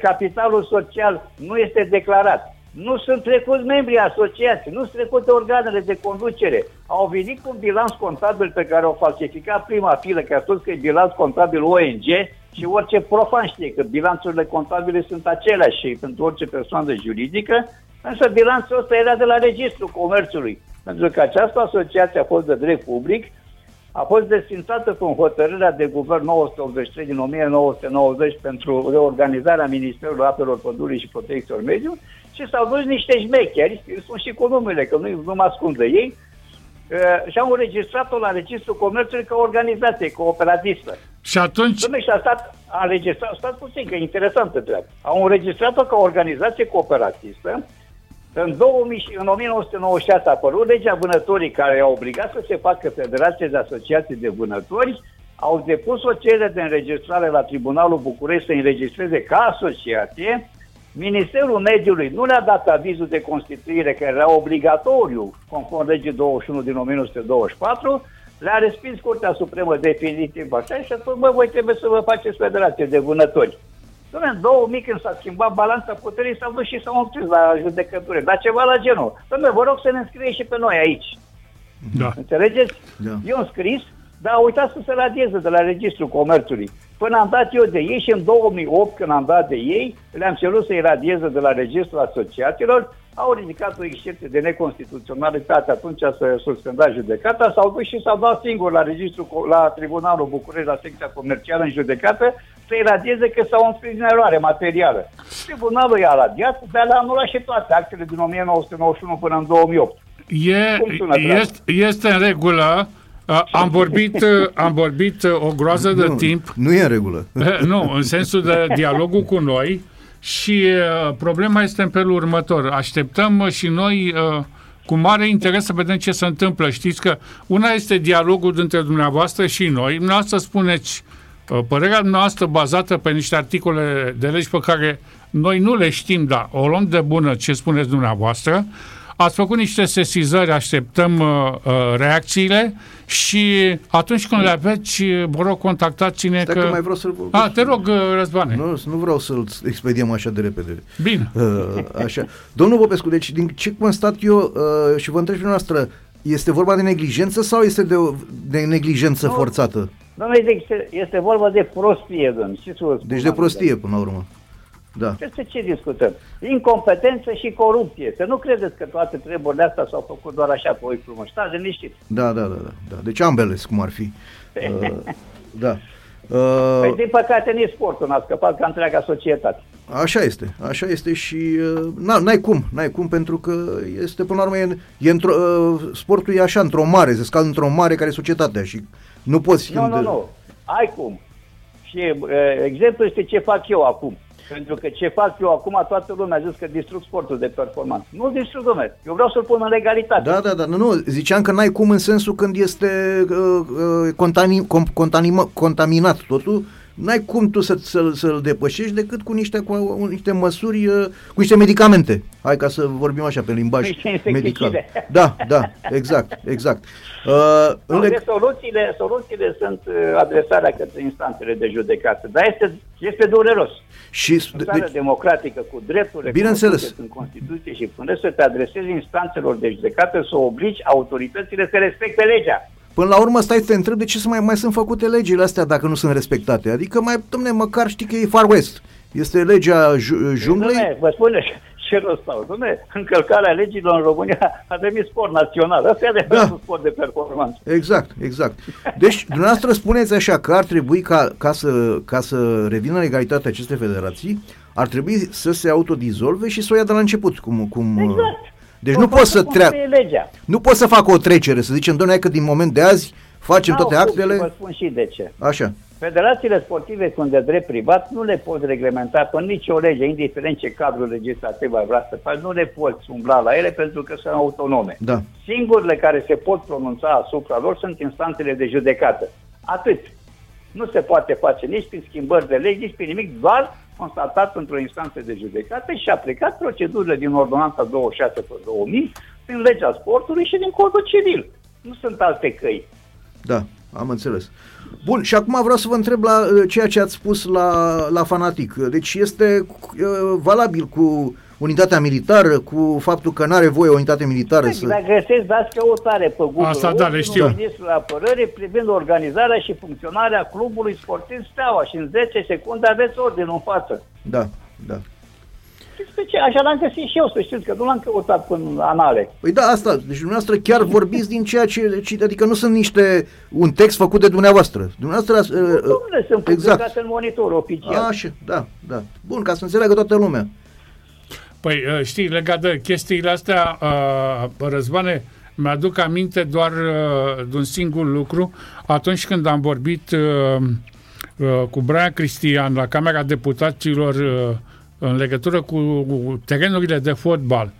Capitalul social nu este declarat. Nu sunt trecuți membrii asociației, nu sunt trecute organele de conducere. Au venit cu un bilanț contabil pe care au falsificat prima filă, că a spus că e bilanț contabil ONG și orice profan știe că bilanțurile contabile sunt aceleași și pentru orice persoană juridică, însă bilanțul ăsta era de la Registrul Comerțului. Pentru că această asociație a fost de drept public, a fost desfințată cu hotărârea de guvern 983 din 1990 pentru reorganizarea Ministerului Apelor Pădurii și Protecției Mediului și s-au dus niște șmecheri, sunt și cu numele, că nu, nu mă ascund de ei, uh, și au înregistrat-o la Registrul Comerțului ca organizație cooperatistă. Și atunci... Dom'le, și a stat, a înregistrat, stați puțin, că e interesantă treaba. Au înregistrat-o ca organizație cooperatistă, în, 2000, în 1996 a apărut legea vânătorii care a obligat să se facă federație de asociații de vânători, au depus o cerere de înregistrare la Tribunalul București să înregistreze ca asociație, Ministerul Mediului nu le-a dat avizul de constituire care era obligatoriu, conform legii 21 din 1924, le-a respins Curtea Supremă definitiv așa și a spus, bă, voi trebuie să vă faceți federație de vânători. Dom'le, în 2000 când s-a schimbat balanța puterii s-au dus și s-au înscris la judecătură, dar ceva la genul. Dom'le, vă rog să ne înscrie și pe noi aici. Da. Înțelegeți? Da. Eu am scris, dar uitați să se radieze de la Registrul Comerțului. Până am dat eu de ei și în 2008, când am dat de ei, le-am cerut să-i radieze de la Registrul Asociațiilor, au ridicat o excepție de neconstituționalitate, atunci să suspenda judecata, s-au dus și s-au dat singur la registru, la Tribunalul București, la secția comercială în judecată, să-i radieze că s-au înscris în eroare materială. Tribunalul i-a radiat, dar le-a anulat și toate actele din 1991 până în 2008. E, este, este în regulă, am vorbit, am vorbit o groază de nu, timp. Nu e în regulă. Nu, în sensul de dialogul cu noi și problema este în felul următor. Așteptăm și noi cu mare interes să vedem ce se întâmplă. Știți că una este dialogul dintre dumneavoastră și noi. Dumneavoastră spuneți părerea noastră bazată pe niște articole de legi pe care noi nu le știm, dar o luăm de bună ce spuneți dumneavoastră. Ați făcut niște sesizări, așteptăm uh, uh, reacțiile și atunci când le aveți, vă rog, contactați-ne Stai că... că mai vreau să-l A, te rog, uh, Răzvane. Nu, nu vreau să-l expediem așa de repede. Bine. Uh, așa. Domnul Popescu, deci din ce constat eu uh, și vă întreb pe noastră, este vorba de neglijență sau este de, de neglijență Nu. forțată? Domnule, este, este vorba de prostie, domnule. Ce să vă spun Deci de acum, prostie până la urmă. Da. Despre ce discutăm? Incompetență și corupție. Să nu credeți că toate treburile astea s-au făcut doar așa pe oi frumos. Stați liniștiți. Da, da, da, da, da. Deci ambele, cum ar fi. Uh, da. Păi, Uh, din păcate, nici sportul n-a scăpat ca întreaga societate. așa este, așa este și uh, na, n-ai cum, n-ai cum pentru că este până la urmă, e, e într-o, uh, sportul e așa într-o mare, se scală într-o mare care e societatea și nu poți... Nu, când- nu, nu. Ai cum. Și uh, exemplu este ce fac eu acum. Pentru că ce fac eu acum, toată lumea a zis că distrug sportul de performanță. Nu distrug, domnule. Eu vreau să-l pun în legalitate. Da, da, da, nu, nu, ziceam că n-ai cum în sensul când este uh, uh, contani, com, contanima, contaminat totul n-ai cum tu să, să, să-l depășești decât cu niște, cu niște măsuri, uh, cu niște medicamente. Hai ca să vorbim așa pe limbaj medical. Da, da, exact, exact. Uh, no, leg- soluțiile, soluțiile sunt uh, adresarea către instanțele de judecată, dar este, este dureros. Și o țară deci, democratică cu drepturile bineînțeles. în Constituție și până să te adresezi instanțelor de judecată să obligi autoritățile să respecte legea. Până la urmă stai să te întrebi de ce să mai, mai sunt făcute legile astea dacă nu sunt respectate. Adică mai, domne, măcar știi că e Far West. Este legea junglei. Domne, vă spune ce rost stau. Domne, încălcarea legilor în România a devenit sport național. Asta e de da. sport de performanță. Exact, exact. Deci, dumneavoastră spuneți așa că ar trebui ca, ca, să, ca să revină legalitatea acestei federații, ar trebui să se autodizolve și să o ia de la început. Cum, cum, exact. Deci nu poți să treacă. Nu poți să facă o trecere, să zicem, doamne, că din moment de azi facem toate actele. Vă spun și de ce. Așa. Federațiile sportive sunt de drept privat, nu le poți reglementa pe nicio lege, indiferent ce cadru legislativ ai vrea să faci, nu le poți umbla la ele pentru că sunt autonome. Da. Singurele care se pot pronunța asupra lor sunt instanțele de judecată. Atât. Nu se poate face nici prin schimbări de legi, nici prin nimic, doar constatat într-o instanță de judecată și a aplicat procedurile din ordonanța 26 pe 2000 prin legea sportului și din codul civil. Nu sunt alte căi. Da, am înțeles. Bun, și acum vreau să vă întreb la uh, ceea ce ați spus la, la fanatic. Deci este uh, valabil cu unitatea militară, cu faptul că nu are voie o unitate militară să... Dacă găsești, dați căutare pe Google. Asta da, le știu. Ministrul Apărării privind organizarea și funcționarea clubului sportiv Steaua și în 10 secunde aveți ordinul în față. Da, da. Ce? Așa l-am găsit și eu, să știți, că nu l-am căutat până anale. Păi da, asta, deci dumneavoastră chiar vorbiți din ceea ce, adică nu sunt niște, un text făcut de dumneavoastră. Dumneavoastră... Nu, uh, domnule, sunt exact. în monitor oficial. Așa, da, da. Bun, ca să înțeleagă toată lumea. Păi, uh, știi, legat de chestiile astea, uh, Răzvane, mi-aduc aminte doar uh, de un singur lucru. Atunci când am vorbit cu Brian Cristian la Camera Deputaților în legătură cu terenurile de fotbal,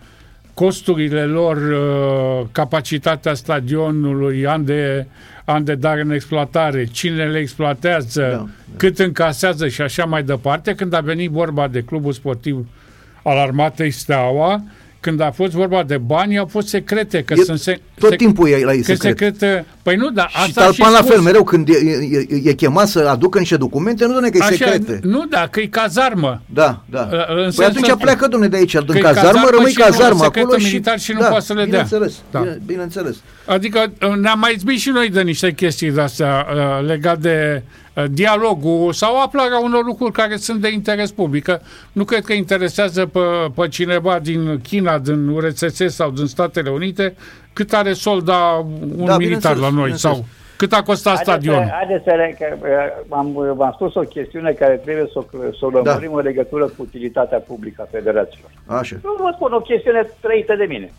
costurile lor, capacitatea stadionului, an de, an de dar în exploatare, cine le exploatează, da, da. cât încasează și așa mai departe, când a venit vorba de clubul sportiv uh, al armatei Steaua, când a fost vorba de bani, au fost secrete. Că e, sunt se, tot se, timpul e la ei secret. secrete. Păi nu, dar asta și Talpan la fel, mereu când e, e, e chemat să aducă niște documente, nu doamne că e Așa, secrete. Nu, da, că e cazarmă. Da, da. În păi atunci să, pleacă, domne, de aici, din cazarmă, cazarmă rămâi cazarmă acolo și... militar și nu da, poate să le bineînțeles, dea. Da. Bineînțeles. Adică ne-am mai zbit și noi de niște chestii de-astea uh, legat de Uh, dialogul sau aflarea unor lucruri care sunt de interes public. Nu cred că interesează pe, pe cineva din China, din URSS sau din Statele Unite cât are solda un da, militar la noi sau cât a costat stadionul. Haideți să, că, am, v-am spus o chestiune care trebuie să, să o lămurim da. în legătură cu utilitatea publică a federațiilor. Așa. Nu vă spun o chestiune trăită de mine.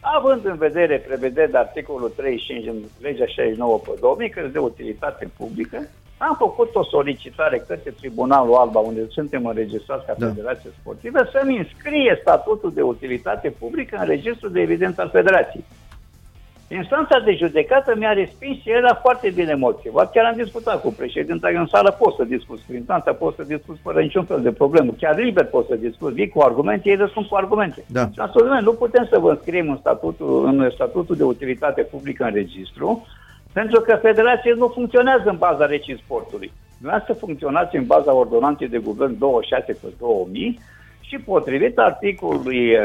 Având în vedere prevedere de articolul 35 în legea 69 pe 2000, că de utilitate publică, am făcut o solicitare către Tribunalul Alba, unde suntem înregistrați ca da. Federație Sportivă, să-mi înscrie statutul de utilitate publică în registrul de evidență al Federației. Instanța de judecată mi-a respins și era foarte bine motivat. Chiar am discutat cu președinta în sală, pot să discut cu instanța, pot să discut fără niciun fel de problemă. Chiar liber pot să discut, vii cu argumente, ei răspund cu argumente. Da. Și am nu putem să vă înscriem în statutul, în statutul de utilitate publică în registru, pentru că federația nu funcționează în baza recii sportului. să funcționați în baza ordonanței de guvern 26 pe 2000 și potrivit articolului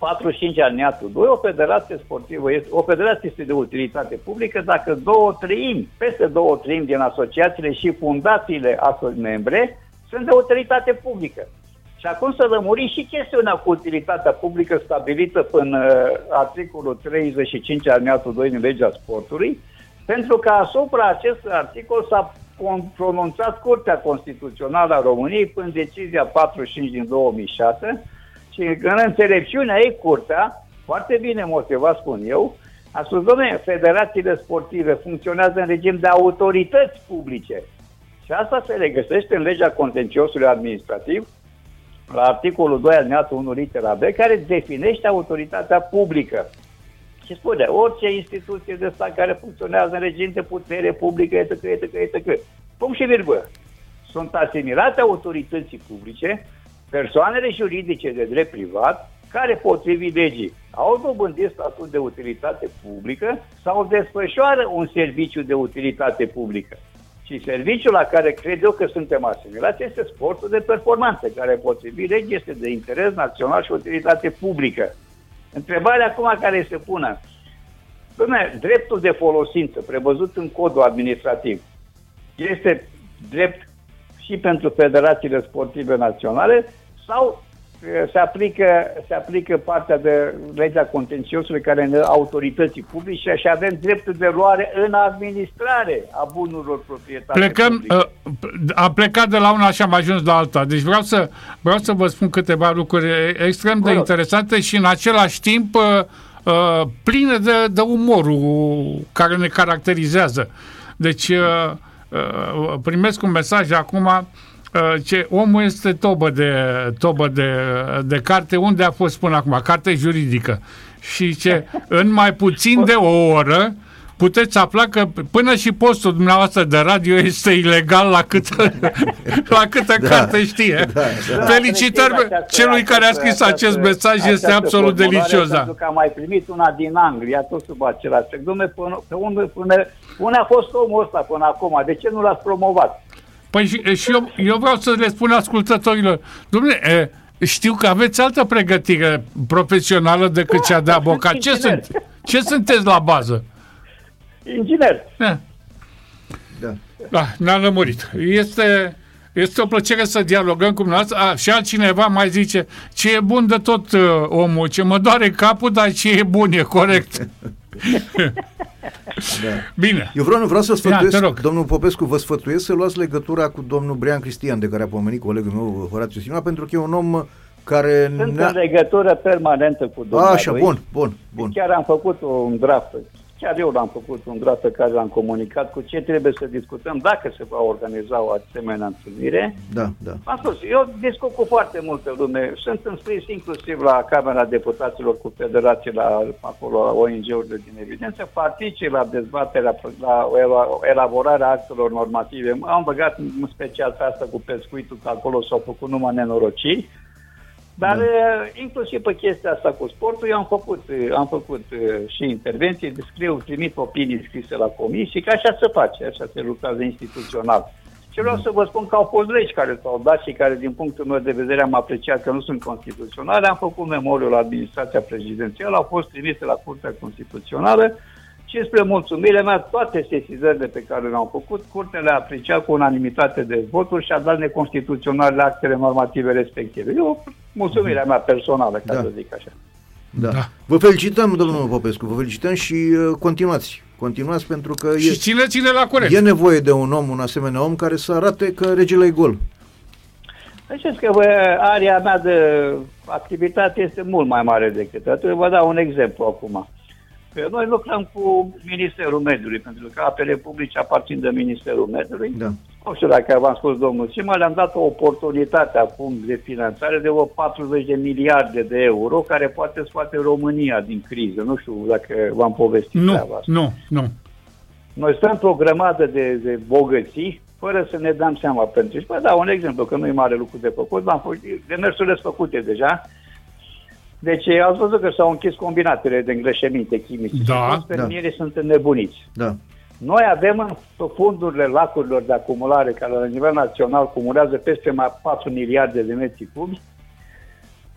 45 aliniatul 2, o federație sportivă este, o federație este de utilitate publică dacă două treimi, peste două treimi din asociațiile și fundațiile membre sunt de utilitate publică. Și acum să lămurim și chestiunea cu utilitatea publică stabilită în uh, articolul 35 alineatul 2 din legea sportului, pentru că asupra acestui articol s-a pronunțat Curtea Constituțională a României până decizia 45 din 2006 și în înțelepciunea ei Curtea, foarte bine motivat spun eu, a spus, domnule, federațiile sportive funcționează în regim de autorități publice. Și asta se regăsește în legea contenciosului administrativ, la articolul 2 alineatul 1 litera B, care definește autoritatea publică. Și spune, orice instituție de stat care funcționează în regim de putere publică, etc., etc., etc. punct și virgulă, sunt asimilate autorității publice persoanele juridice de drept privat care, potrivit legii, au dobândit statut de utilitate publică sau desfășoară un serviciu de utilitate publică. Și serviciul la care cred eu că suntem asimilați este sportul de performanță, care potrivit legii este de interes național și utilitate publică. Întrebarea acum care se pune, Dom'le, dreptul de folosință prevăzut în codul administrativ este drept și pentru federațiile sportive naționale sau se aplică, se aplică partea de legea contenciosului care ne autorității publice și avem dreptul de luare în administrare a bunurilor proprietate Plecăm, uh, am plecat de la una și am ajuns la alta. Deci vreau să, vreau să vă spun câteva lucruri extrem de interesante și în același timp uh, uh, pline de, de umorul care ne caracterizează. Deci uh, uh, primesc un mesaj acum uh, ce omul este tobă de, tobă de, de carte. Unde a fost până acum? Carte juridică. Și ce în mai puțin de o oră puteți afla că până și postul dumneavoastră de radio este ilegal la câtă, la câtă da, carte știe. Da, da. Felicitări această, celui care a scris această, acest mesaj, este absolut delicios. Da. Pentru că am mai primit una din Anglia, tot sub același text. Dom'le, până, unde, până, unde a fost omul ăsta până acum? De ce nu l-ați promovat? Păi și, și eu, eu vreau să le spun ascultătorilor, domnule, știu că aveți altă pregătire profesională decât cea de avocat. Ce, sunt, ce sunteți la bază? Inginer. Da. Da, da ne-a lămurit. Este, este o plăcere să dialogăm cu dumneavoastră. A, și altcineva mai zice, ce e bun de tot uh, omul, ce mă doare capul, dar ce e bun, e corect. Da. Bine. Eu vreau, vreau să sfătuiesc, Ia, domnul Popescu, vă sfătuiesc să luați legătura cu domnul Brian Cristian, de care a pomenit colegul meu, Horațiu Simona, pentru că e un om care... Sunt în legătură permanentă cu domnul Așa, bun, bun, bun. Chiar am făcut un draft Chiar eu l-am făcut un draft pe care l-am comunicat cu ce trebuie să discutăm dacă se va organiza o asemenea întâlnire. Da, da. Am spus, eu discut cu foarte multă lume. Sunt înscris inclusiv la Camera Deputaților cu Federație, la acolo ONG-urile din evidență, particip la dezbaterea, la elaborarea actelor normative. Am băgat în special pe asta cu pescuitul, că acolo s-au făcut numai nenorociri. Dar da. Uh, inclusiv pe chestia asta cu sportul, eu am făcut, uh, am făcut uh, și intervenții, scriu, trimit opinii scrise la comisie, că așa se face, așa se lucrează instituțional. Și vreau da. să vă spun că au fost legi care s-au dat și care, din punctul meu de vedere, am apreciat că nu sunt constituționale. Am făcut memoriul la administrația prezidențială, au fost trimise la Curtea Constituțională și spre mulțumirea mea, toate sesizările pe care le-am făcut, Curtea le-a apreciat cu unanimitate de voturi și a dat neconstituționale actele normative respective. Eu, mulțumirea mea personală, ca da. să zic așa. Da. da. Vă felicităm, domnul Popescu, vă felicităm și uh, continuați. Continuați pentru că și e, cine ține la curent. e nevoie de un om, un asemenea om, care să arate că regele e gol. Știți că bă, area mea de activitate este mult mai mare decât atât. Vă dau un exemplu acum. Noi lucrăm cu Ministerul Mediului, pentru că apele publice aparțin de Ministerul Mediului. Da. Nu știu dacă v-am spus, domnul Sima, le-am dat o oportunitate acum de finanțare de o 40 de miliarde de euro care poate scoate România din criză. Nu știu dacă v-am povestit nu, asta. Nu, nu. Noi stăm pe o grămadă de, de bogății fără să ne dăm seama pentru. Și vă dau un exemplu, că nu e mare lucru de făcut, am făcut demersurile făcute deja, deci ați văzut că s-au închis combinatele de îngrășăminte chimice. Da, și da. sunt înnebuniți. Da. Noi avem în fundurile lacurilor de acumulare, care la nivel național acumulează peste mai 4 miliarde de metri cubi,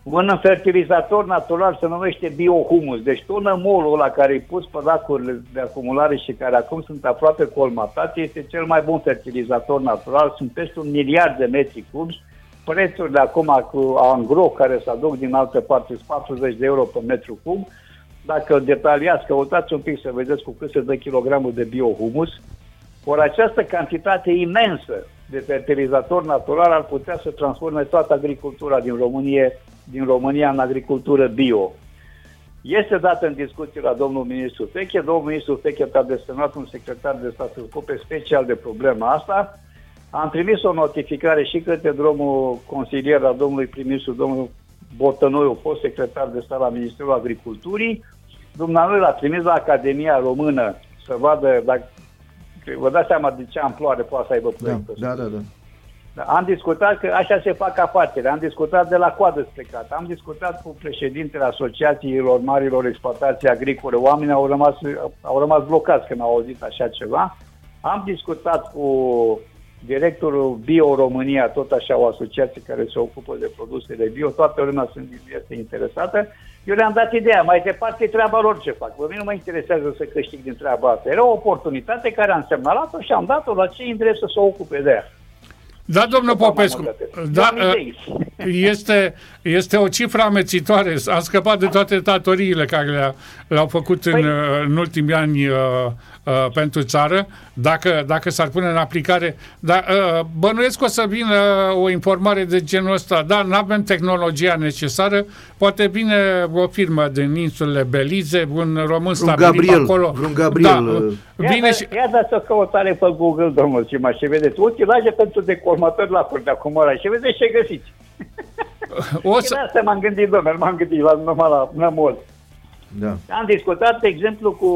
un fertilizator natural se numește biohumus. Deci tonămolul ăla care e pus pe lacurile de acumulare și care acum sunt aproape colmatate este cel mai bun fertilizator natural. Sunt peste un miliard de metri cubi prețurile acum cu angro care se aduc din altă parte sunt 40 de euro pe metru cub. Dacă detaliați, căutați un pic să vedeți cu cât se dă kilogramul de biohumus. Ori această cantitate imensă de fertilizator natural ar putea să transforme toată agricultura din România, din România în agricultură bio. Este dată în discuție la domnul ministru Feche. Domnul ministru Feche a desemnat un secretar de stat să ocupe special de problema asta am trimis o notificare și către drumul consilier al domnului prim-ministru, domnul Botănoiu, fost secretar de stat la Ministerul Agriculturii. Dumnezeu l-a trimis la Academia Română să vadă dacă vă dați seama de ce amploare poate să aibă Da, proiectul ăsta. da, da, da. Da, Am discutat că așa se fac afaceri, am discutat de la coadă spre cat, am discutat cu președintele Asociațiilor Marilor Exploatații Agricole, oamenii au rămas, au rămas blocați când au auzit așa ceva, am discutat cu directorul Bio România, tot așa o asociație care se ocupă de produsele bio, toată lumea sunt, este interesată, eu le-am dat ideea, mai departe e treaba lor ce fac, pe mine nu mă interesează să câștig din treaba asta, era o oportunitate care am semnalat-o și am dat-o la cei îndrept să se ocupe de ea. Da, domnul Mai Popescu, mult de atât. da, Eu am idei. este, este o cifră amețitoare. A scăpat de toate datoriile care le-a, le-au făcut în, Păi- în ultimii ani uh, uh, pentru țară, dacă, dacă s-ar pune în aplicare. Dar uh, bănuiesc că o să vină o informare de genul ăsta. Da, nu avem tehnologia necesară, poate vine o firmă din insulele Belize, un român stabilit Gabriel, acolo. vreun Gabriel, Da, uh, vine Ia, și... da, ia dați o căutare pe Google, domnul Cimaș, și vedeți utilaje pentru decolmatori la curtea cu măra și vedeți ce găsiți. O Și să, de asta m-am gândit, domnule, m-am gândit la, numai la nămol. Da. Am discutat, de exemplu, cu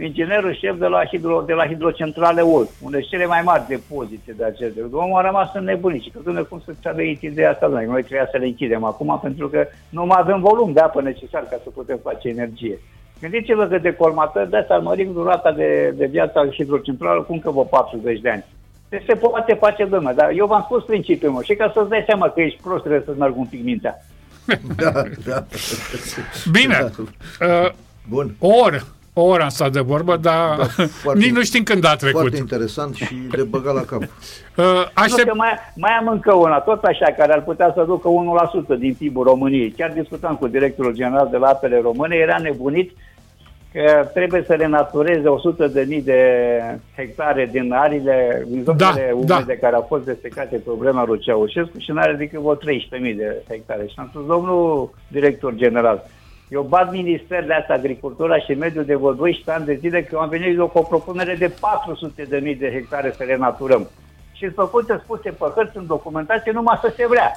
inginerul șef de la, hidro, de la hidrocentrale Ul, unde sunt cele mai mari depozite de acestea. Omul a rămas în nebunit și că, domnule, cum să-ți venit ideea asta, noi, noi trebuia să le închidem acum pentru că nu mai avem volum de apă necesar ca să putem face energie. Gândiți-vă că de colmatări de asta ar mări durata de, de viață a hidrocentrală cu încă vreo 40 de ani. Deci se poate face, domnule, dar eu v-am spus principiul meu și ca să-ți dai seama că ești prost trebuie să-ți merg un pic mintea. Da, da. bine, uh, Bun. o oră. O oră am stat de vorbă, dar Da, foarte- nici nu știm când a trecut. Foarte interesant și de băgat la cap. Uh, Aștept... aștept, Că mai, mai am încă una, tot așa, care ar putea să ducă 1% din PIB-ul României. Chiar discutam cu directorul general de la apele române, era nebunit că trebuie să renatureze 100 de mii de hectare din arile, din zonele Da, umede care au fost desecate pe vremea lui Ceaușescu și n-are decât vreo 13.000 de hectare. Și am spus, domnul director general, eu bat ministerele astea, agricultura și mediul de vreo 12 ani de zile că eu am venit eu cu o propunere de 400 de mii de hectare să renaturăm. Și sunt făcute spuse pe hărți în documentație numai să se vrea.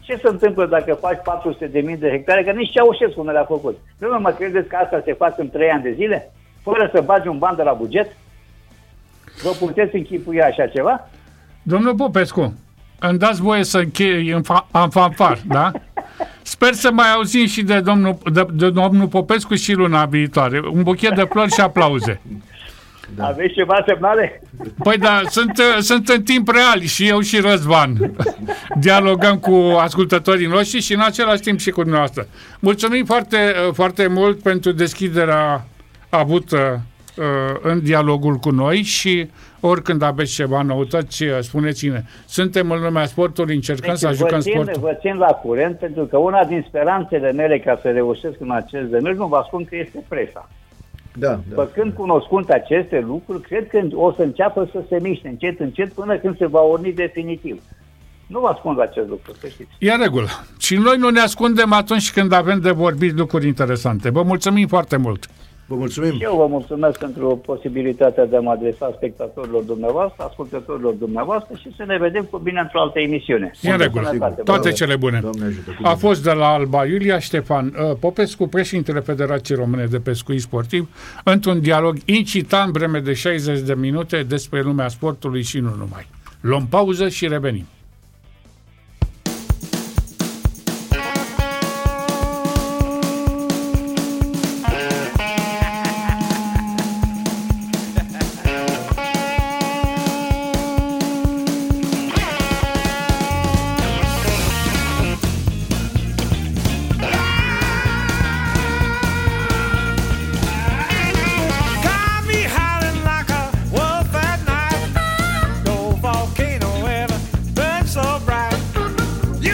Ce se întâmplă dacă faci 400 de mii de hectare, că nici Ceaușescu nu le-a făcut? Nu mă credeți că asta se face în 3 ani de zile? Fără să bagi un ban de la buget? Vă puteți închipui așa ceva? domnul Popescu, îmi dați voie să închei în, fa- în fanfar, da? Sper să mai auzim și de domnul, de, de domnul Popescu și luna viitoare. Un buchet de flori și aplauze. Da. Aveți ceva semnale? Păi da, sunt, uh, sunt în timp real și eu și Răzvan. Dialogăm cu ascultătorii noștri și în același timp și cu dumneavoastră. Mulțumim foarte, uh, foarte mult pentru deschiderea avută uh, în dialogul cu noi și oricând aveți ceva noutăți, uh, spuneți-ne. Suntem în lumea sportului, încercăm să Deci vă, jucăm țin, sportul. vă țin la curent pentru că una din speranțele mele ca să reușesc în acest demers, nu vă spun că este presa. Da, da. Făcând cunoscând aceste lucruri, cred că o să înceapă să se miște încet, încet, până când se va urni definitiv. Nu vă ascund acest lucru, să știți. E în regulă. Și noi nu ne ascundem atunci când avem de vorbit lucruri interesante. Vă mulțumim foarte mult. Vă mulțumim. Și eu vă mulțumesc pentru posibilitatea de a mă adresa spectatorilor dumneavoastră, ascultătorilor dumneavoastră și să ne vedem cu bine într-o altă emisiune. E în Multă regulă. sănătate, vă Toate rog. cele bune. Doamne ajută. Cu A bine. fost de la Alba Iulia Ștefan uh, Popescu, președintele Federației Române de Pescuit Sportiv, într-un dialog incitant vreme de 60 de minute despre lumea sportului și nu numai. Luăm pauză și revenim.